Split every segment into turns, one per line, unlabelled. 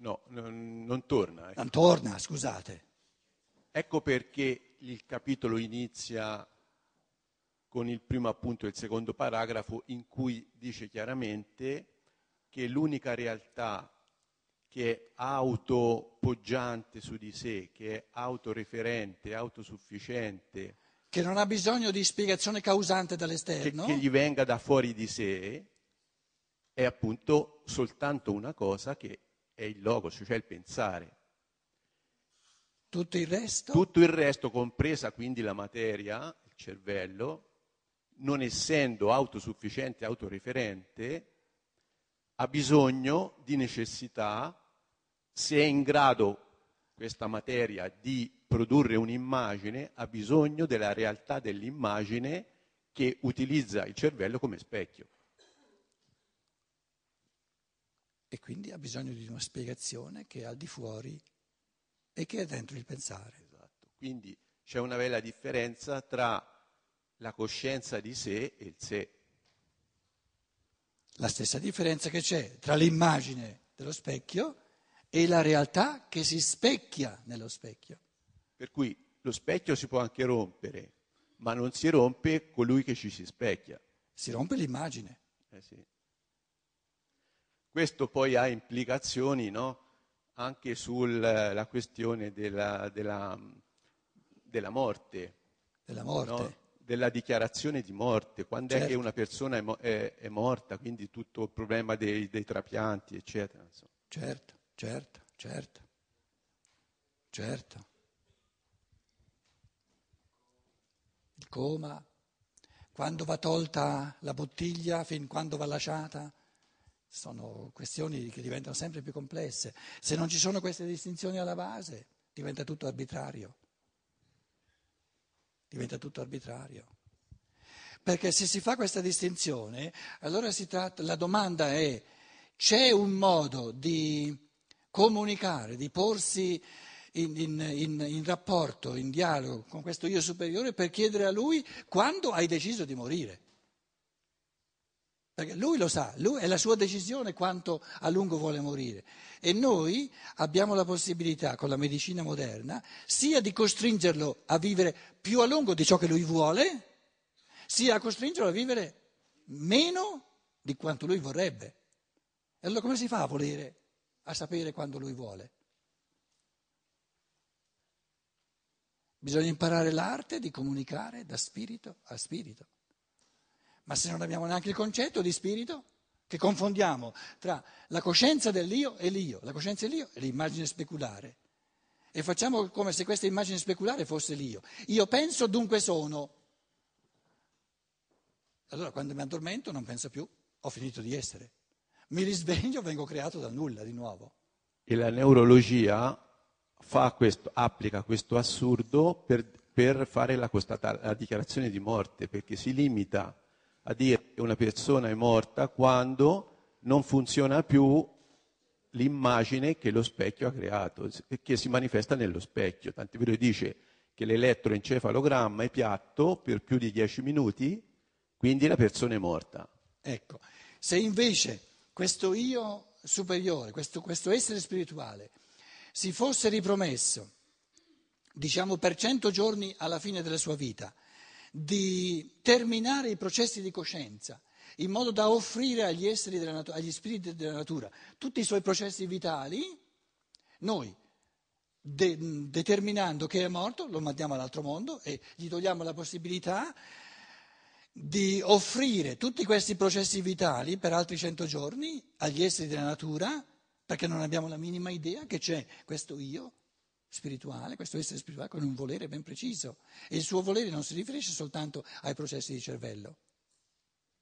No, non, non torna. Ecco.
Non torna, scusate.
Ecco perché il capitolo inizia con il primo appunto e il secondo paragrafo in cui dice chiaramente che l'unica realtà che è autopoggiante su di sé, che è autoreferente, autosufficiente,
Che non ha bisogno di spiegazione causante
che,
dall'esterno.
che gli venga da fuori di sé, è appunto soltanto una cosa che è il logos, cioè il pensare.
Tutto il resto
Tutto il resto, compresa quindi la materia, il cervello, non essendo autosufficiente, autoreferente, ha bisogno di necessità, se è in grado questa materia di produrre un'immagine, ha bisogno della realtà dell'immagine che utilizza il cervello come specchio.
E quindi ha bisogno di una spiegazione che è al di fuori e che è dentro il pensare.
Esatto. Quindi c'è una bella differenza tra la coscienza di sé e il sé.
La stessa differenza che c'è tra l'immagine dello specchio e la realtà che si specchia nello specchio.
Per cui lo specchio si può anche rompere, ma non si rompe colui che ci si specchia.
Si rompe l'immagine.
Eh sì. Questo poi ha implicazioni no? anche sulla questione della, della- della morte,
della morte.
no? della dichiarazione di morte, quando è
Certo.
che una persona è, è- è morta, quindi tutto il problema dei, dei trapianti, eccetera. insomma.
Certo, certo, certo, certo. Il coma, quando va tolta la bottiglia, fin quando va lasciata, sono questioni che diventano sempre più complesse. Se non ci sono queste distinzioni alla base, diventa tutto arbitrario. Diventa tutto arbitrario. Perché se si fa questa distinzione, allora tratta, la domanda è, c'è un modo di comunicare, di porsi in, in- in- in rapporto, in dialogo con questo io superiore per chiedere a lui quando hai deciso di morire? Perché lui lo sa, lui, è la sua decisione quanto a lungo vuole morire. E noi abbiamo la possibilità con la medicina moderna sia di costringerlo a vivere più a lungo di ciò che lui vuole, sia a costringerlo a vivere meno di quanto lui vorrebbe. E allora come si fa a volere, a sapere quando lui vuole? Bisogna imparare l'arte di comunicare da spirito a spirito. Ma se non abbiamo neanche il concetto di spirito, che confondiamo tra la coscienza dell'io e l'io, la coscienza dell'io è l'immagine speculare. E facciamo come se questa immagine speculare fosse l'io. Io penso, dunque sono. Allora quando mi addormento non penso più, ho finito di essere. Mi risveglio, vengo creato dal nulla di nuovo.
E la neurologia questo, applica questo assurdo per, per fare la, constata- la dichiarazione di morte, perché si limita a dire che una persona è morta quando non funziona più l'immagine che lo specchio ha creato, e che si manifesta nello specchio. Tant'è vero dice che l'elettroencefalogramma è piatto per più di 10 minuti, quindi la persona è morta.
Ecco, se invece questo io superiore, questo, questo essere spirituale, si fosse ripromesso, diciamo per cento giorni alla fine della sua vita, di terminare i processi di coscienza, in modo da offrire agli esseri della natura, agli spiriti della natura, tutti i suoi processi vitali, noi, de- determinando che è morto, lo mandiamo all'altro mondo e gli togliamo la possibilità di offrire tutti questi processi vitali per altri cento giorni agli esseri della natura, perché non abbiamo la minima idea che c'è questo io spirituale, questo essere spirituale con un volere ben preciso. E il suo volere non si riferisce soltanto ai processi di cervello,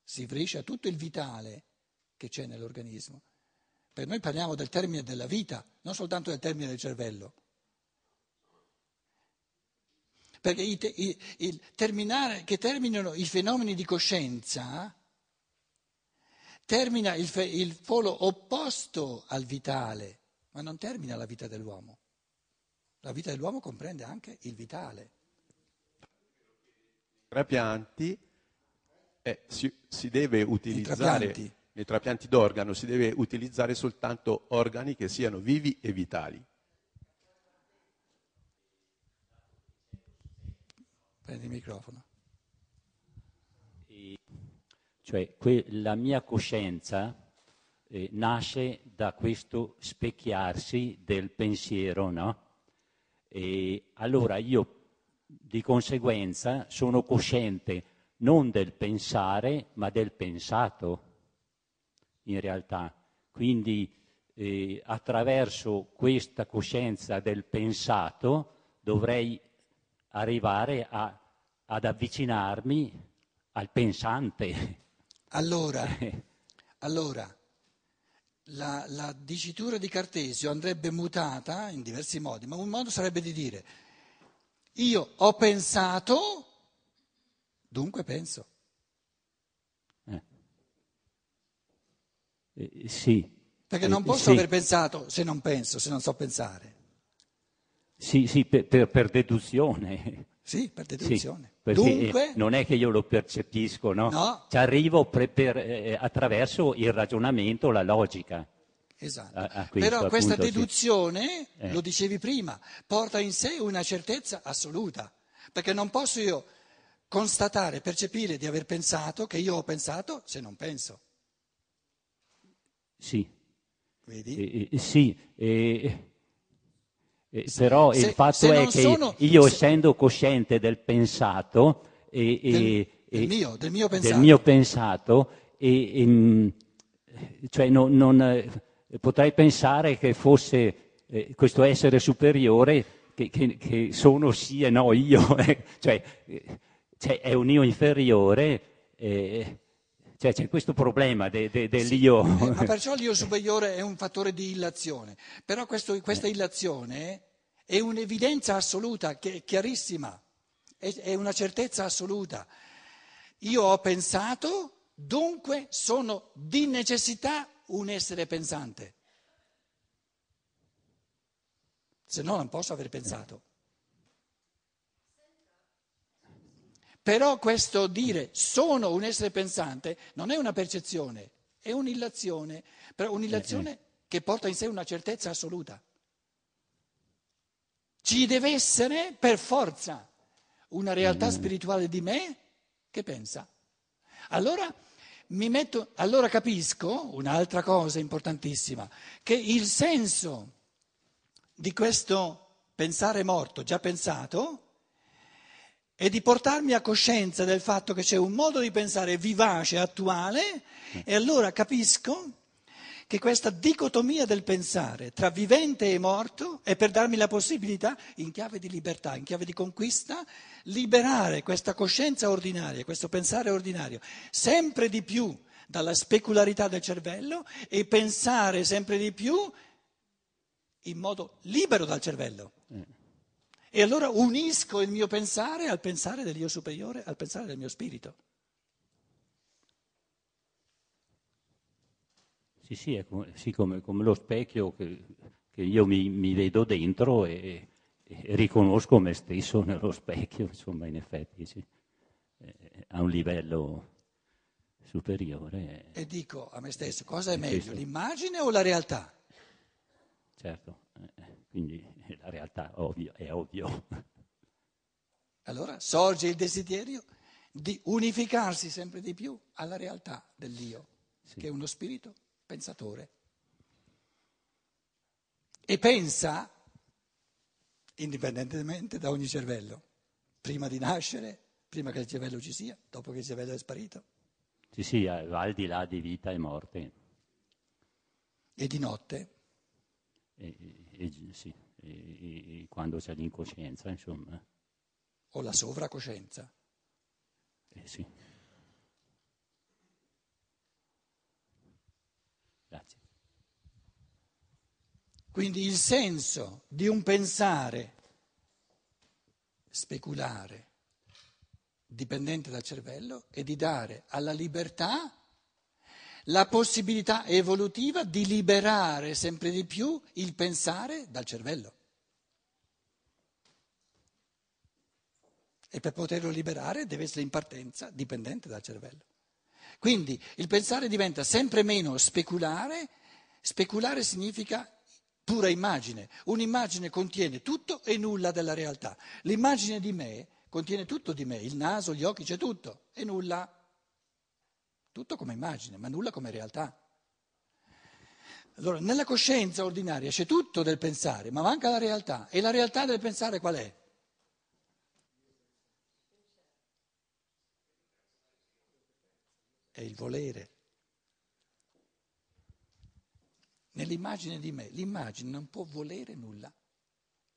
si riferisce a tutto il vitale che c'è nell'organismo. Per noi parliamo del termine della vita, non soltanto del termine del cervello. Perché i te- i- il terminare- che terminano i fenomeni di coscienza termina il, fe- il polo opposto al vitale, ma non termina la vita dell'uomo. La vita dell'uomo comprende anche il vitale.
trapianti eh, si, si deve utilizzare
trapianti.
nei trapianti d'organo si deve utilizzare soltanto organi che siano vivi e vitali.
Prendi il microfono.
E, cioè, que- la mia coscienza eh, nasce da questo specchiarsi del pensiero, no? E allora io di conseguenza sono cosciente non del pensare, ma del pensato in realtà. Quindi eh, attraverso questa coscienza del pensato dovrei arrivare a, ad avvicinarmi al pensante.
Allora, allora la, la, dicitura di Cartesio andrebbe mutata in diversi modi, ma un modo sarebbe di dire io ho pensato, dunque penso.
Eh, sì.
Perché non
Eh,
posso
sì.
aver pensato se non penso, se non so pensare.
Sì, sì, per, per- per deduzione.
Sì, per
Sì,
deduzione.
perché
Dunque,
eh, non è che io lo percepisco, no?
No.
Ci arrivo per- per, eh, attraverso il ragionamento, la logica.
esatto.
a- a questo,
Però questa
appunto, sì.
deduzione,
Eh.
lo dicevi prima, porta in sé una certezza assoluta. Perché non posso io constatare, percepire di aver pensato che io ho pensato se non penso.
Sì,
Vedi?
eh, eh, sì. Eh, però
Se-
il fatto è che
sono-
io,
se-
essendo cosciente del pensato, e, e-
Del- del
e-
mio- del mio
del
pensato.
mio pensato, e- e, mh, cioè non, non, eh, potrei pensare che fosse eh, questo essere superiore che, che- che sono sì e no io, eh, cioè, cioè, è un io inferiore, eh, cioè c'è questo problema de- de- dell'io.
Eh, ma perciò l'io superiore è un fattore di illazione. Però questo- questa illazione è un'evidenza assoluta, che è chiarissima, è, è una certezza assoluta. Io ho pensato, dunque sono di necessità un essere pensante. Se no non posso aver pensato. Però questo dire sono un essere pensante non è una percezione, è un'illazione, però un'illazione che porta in sé una certezza assoluta. Ci deve essere per forza una realtà spirituale di me che pensa. Allora, mi metto, allora capisco un'altra cosa importantissima, che il senso di questo pensare morto, già pensato, è di portarmi a coscienza del fatto che c'è un modo di pensare vivace, attuale, e allora capisco che questa dicotomia del pensare tra vivente e morto è per darmi la possibilità, in chiave di libertà, in chiave di conquista, liberare questa coscienza ordinaria, questo pensare ordinario, sempre di più dalla specularità del cervello e pensare sempre di più in modo libero dal cervello. E allora unisco il mio pensare al pensare dell'io superiore, al pensare del mio spirito.
Sì, sì, è come, sì, come- come lo specchio che, che io mi, mi vedo dentro e, e riconosco me stesso nello specchio, insomma, in effetti, sì. Eh, a un livello superiore, eh,
E dico a me stesso, cosa è meglio,
sì.
l'immagine o la realtà?
certo. Quindi eh, la realtà ovvio, è ovvio.
Allora sorge il desiderio di unificarsi sempre di più alla realtà dell'io,
Sì.
che è uno spirito pensatore. E pensa indipendentemente da ogni cervello, prima di nascere, prima che il cervello ci sia, dopo che il cervello è sparito,
Sì, sì, va al di là di vita e morte.
e di notte.
E, e- e- sì, e- e quando c'è l'incoscienza, insomma.
o la sovracoscienza.
eh, sì. Grazie.
Quindi il senso di un pensare speculare, dipendente dal cervello, è di dare alla libertà la possibilità evolutiva di liberare sempre di più il pensare dal cervello. E per poterlo liberare deve essere in partenza dipendente dal cervello. Quindi il pensare diventa sempre meno speculare, speculare significa pura immagine, un'immagine contiene tutto e nulla della realtà, l'immagine di me contiene tutto di me, il naso, gli occhi, c'è tutto e nulla, tutto come immagine, ma nulla come realtà. Allora, nella coscienza ordinaria c'è tutto del pensare, ma manca la realtà. E la realtà del pensare qual è? È il volere. Nell'immagine di me, l'immagine non può volere nulla.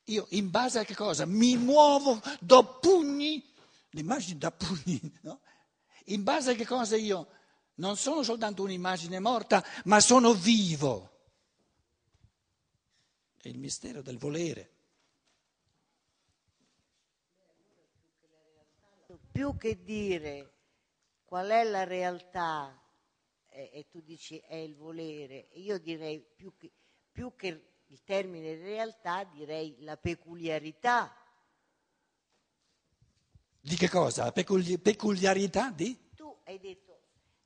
Io in base a che cosa? Mi muovo, do pugni, l'immagine da pugni, no? In base a che cosa io non sono soltanto un'immagine morta, ma sono vivo. È il mistero del volere.
Più che dire qual è la realtà, eh, e tu dici è il volere, io direi più che, più che il termine realtà, direi la peculiarità.
Di che cosa? La peculi- peculiarità di?
Tu hai detto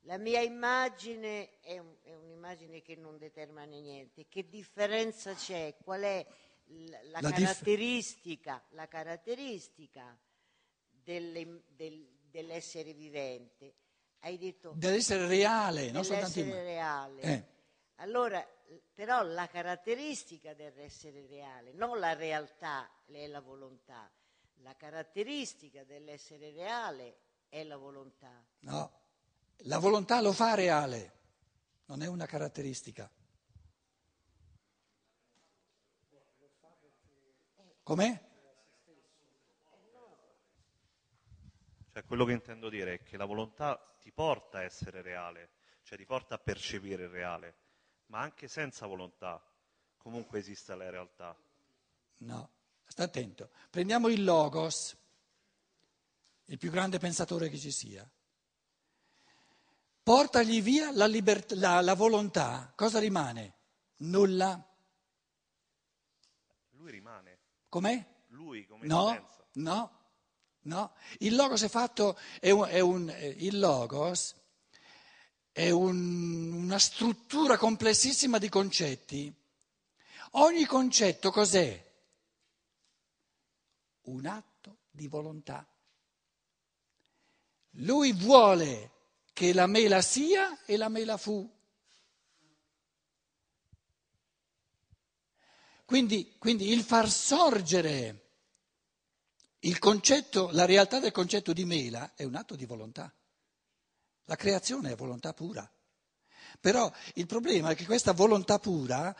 la mia immagine è, un, è, un'immagine che non determina niente. Che differenza c'è? Qual è la, la, caratteristica, dif- la caratteristica delle, del, dell'essere vivente? Hai detto
dell'essere reale, non
soltanto reale.
Eh.
Allora, però la caratteristica dell'essere reale, non la realtà, è la volontà. La caratteristica dell'essere reale è la volontà.
No. La volontà lo fa reale, non è una caratteristica. Com'è?
Cioè, quello che intendo dire è che la volontà ti porta a essere reale, cioè ti porta a percepire il reale, ma anche senza volontà comunque esiste la realtà.
No, sta attento. Prendiamo il Logos, il più grande pensatore che ci sia. Portagli via la, libert- la, la volontà, cosa rimane? Nulla.
Lui rimane.
Com'è?
Lui come
no,
esistenza.
No, no. Il logos è fatto, è un, è un, il logos è un, una struttura complessissima di concetti. Ogni concetto cos'è? Un atto di volontà. Lui vuole che la mela sia e la mela fu. Quindi, quindi, il far sorgere il concetto, la realtà del concetto di mela è un atto di volontà. La creazione è volontà pura. Però il problema è che questa volontà pura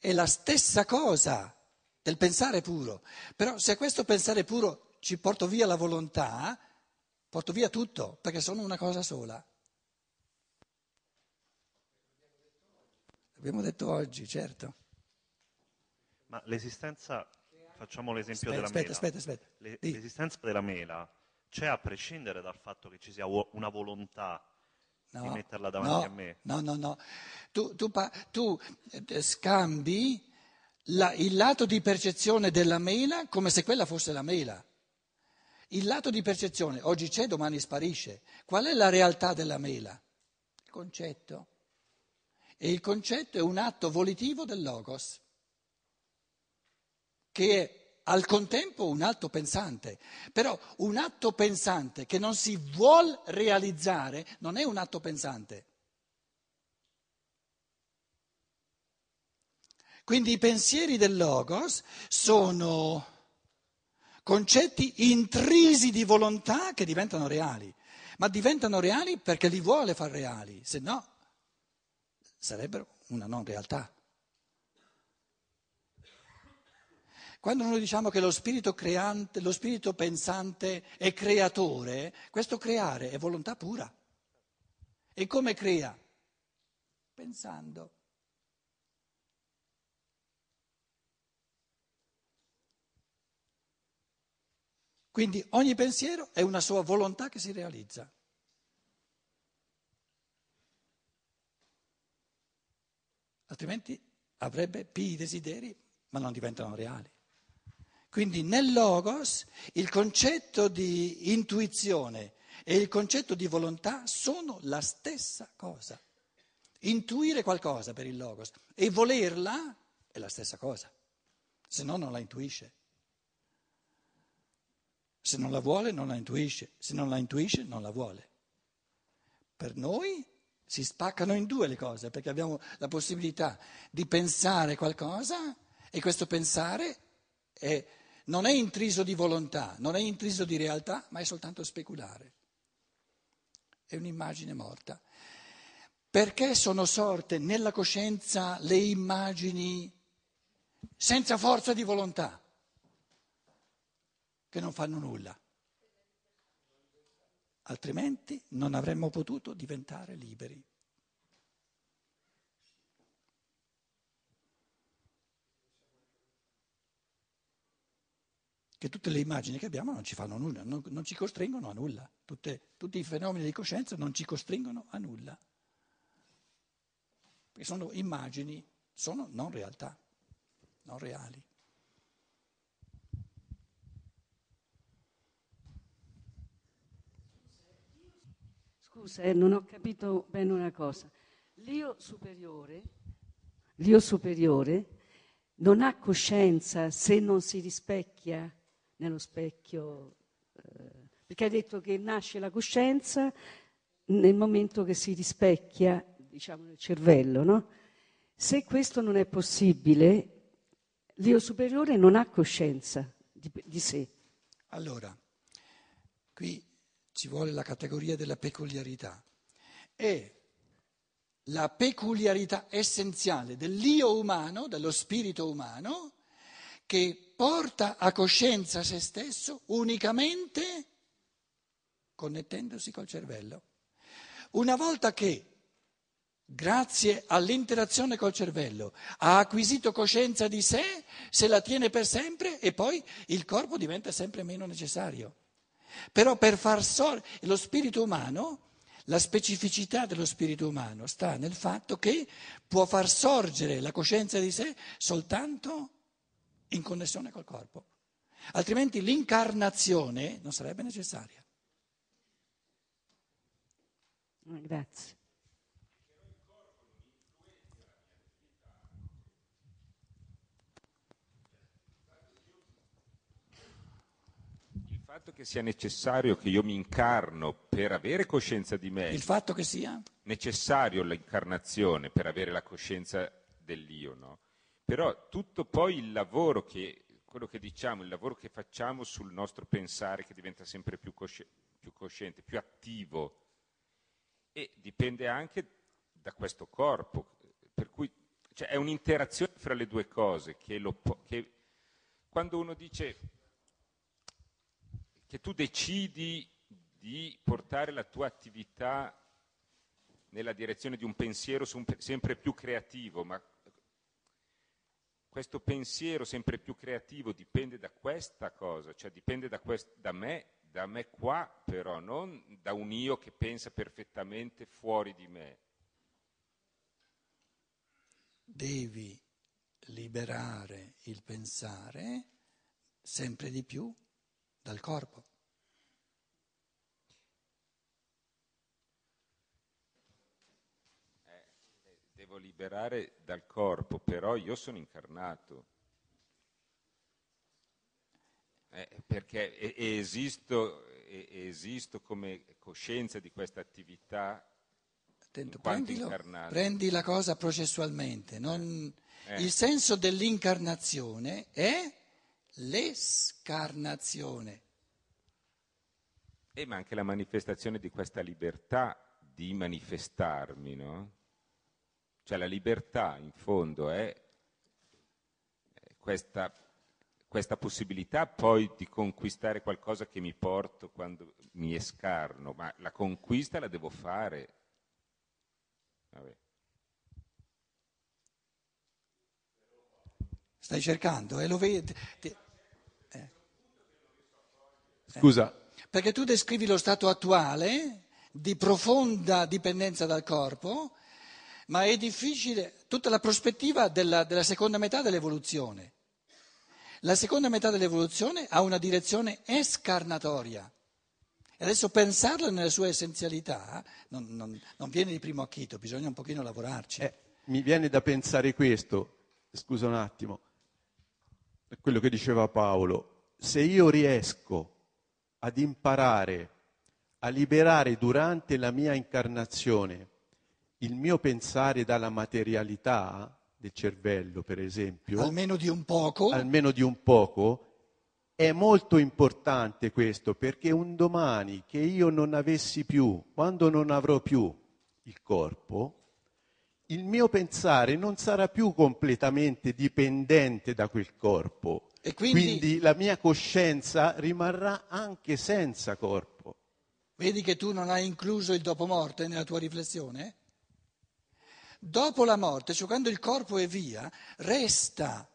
è la stessa cosa del pensare puro. Però se questo pensare puro ci porto via la volontà, porto via tutto, perché sono una cosa sola. L'abbiamo detto oggi, certo.
Ma l'esistenza, facciamo l'esempio
aspetta,
della
aspetta,
mela.
Aspetta, aspetta,
Le, l'esistenza della mela c'è a prescindere dal fatto che ci sia una volontà no, di metterla davanti
no,
a me.
No, no, no. Tu, tu, tu eh, scambi la, il lato di percezione della mela come se quella fosse la mela. Il lato di percezione oggi c'è, domani sparisce. Qual è la realtà della mela? Il concetto. E il concetto è un atto volitivo del logos, che è al contempo un atto pensante. Però un atto pensante che non si vuol realizzare non è un atto pensante. Quindi i pensieri del logos sono concetti intrisi di volontà che diventano reali, ma diventano reali perché li vuole far reali, se no sarebbero una non realtà. Quando noi diciamo che lo spirito creante, lo spirito pensante è creatore, questo creare è volontà pura. E come crea? Pensando. Quindi ogni pensiero è una sua volontà che si realizza. Altrimenti avrebbe pii desideri, ma non diventano reali. Quindi nel logos il concetto di intuizione e il concetto di volontà sono la stessa cosa. Intuire qualcosa per il logos e volerla è la stessa cosa, se no non la intuisce. Se non la vuole non la intuisce, se non la intuisce non la vuole. Per noi si spaccano in due le cose perché abbiamo la possibilità di pensare qualcosa e questo pensare è, non è intriso di volontà, non è intriso di realtà, ma è soltanto speculare. È un'immagine morta. Perché sono sorte nella coscienza le immagini senza forza di volontà? che non fanno nulla. Altrimenti non avremmo potuto diventare liberi. Che tutte le immagini che abbiamo non ci fanno nulla, non, non ci costringono a nulla. Tutte, tutti i fenomeni di coscienza non ci costringono a nulla. Perché sono immagini, sono non realtà, non reali.
Scusa, eh, non ho capito bene una cosa. L'io superiore, l'io superiore non ha coscienza se non si rispecchia nello specchio, eh, perché hai detto che nasce la coscienza nel momento che si rispecchia, diciamo, nel cervello, no? Se questo non è possibile, l'io superiore non ha coscienza di, di sé.
Allora, qui ci vuole la categoria della peculiarità. È la peculiarità essenziale dell'io umano, dello spirito umano, che porta a coscienza se stesso unicamente connettendosi col cervello. Una volta che, grazie all'interazione col cervello, ha acquisito coscienza di sé, se la tiene per sempre e poi il corpo diventa sempre meno necessario. Però per far sorgere lo spirito umano, la specificità dello spirito umano sta nel fatto che può far sorgere la coscienza di sé soltanto in connessione col corpo. Altrimenti l'incarnazione non sarebbe necessaria.
Grazie.
Fatto che sia necessario che io mi incarno per avere coscienza di me.
Il fatto che sia?
Necessario l'incarnazione per avere la coscienza dell'io, no? Però tutto poi il lavoro che, quello che diciamo, il lavoro che facciamo sul nostro pensare che diventa sempre più, cosci- più cosciente, più attivo, e dipende anche da questo corpo, per cui cioè, è un'interazione fra le due cose che, lo, che quando uno dice che tu decidi di portare la tua attività nella direzione di un pensiero sempre più creativo, ma questo pensiero sempre più creativo dipende da questa cosa, cioè dipende da, quest- da me, da me qua però, non da un io che pensa perfettamente fuori di me.
Devi liberare il pensare sempre di più dal corpo.
Eh, devo liberare dal corpo, però io sono incarnato. Eh, perché esisto, esisto, come coscienza di questa attività.
Attento, prendilo, prendi la cosa processualmente. Non, eh. Il senso dell'incarnazione è l'escarnazione.
E ma anche la manifestazione di questa libertà di manifestarmi, no? Cioè la libertà in fondo è questa, questa possibilità poi di conquistare qualcosa che mi porto quando mi escarno, ma la conquista la devo fare. Vabbè.
Stai cercando e eh? lo vedi.
Scusa.
Perché tu descrivi lo stato attuale di profonda dipendenza dal corpo, ma è difficile tutta la prospettiva della, della seconda metà dell'evoluzione. La seconda metà dell'evoluzione ha una direzione escarnatoria. E adesso pensarla nella sua essenzialità non, non, non viene di primo acchito, bisogna un pochino lavorarci.
Eh, mi viene da pensare questo, scusa un attimo, quello che diceva Paolo, se io riesco ad imparare a liberare durante la mia incarnazione il mio pensare dalla materialità del cervello, per esempio,
almeno di un poco,
almeno di un poco. È molto importante questo perché un domani che io non avessi più, quando non avrò più il corpo, il mio pensare non sarà più completamente dipendente da quel corpo.
Quindi,
quindi la mia coscienza rimarrà anche senza corpo.
Vedi che tu non hai incluso il dopo morte nella tua riflessione? Dopo la morte, cioè quando il corpo è via, resta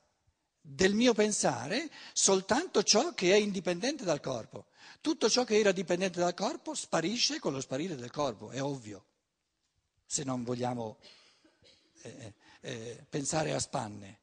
del mio pensare soltanto ciò che è indipendente dal corpo. Tutto ciò che era dipendente dal corpo sparisce con lo sparire del corpo, è ovvio, se non vogliamo eh, eh, pensare a spanne.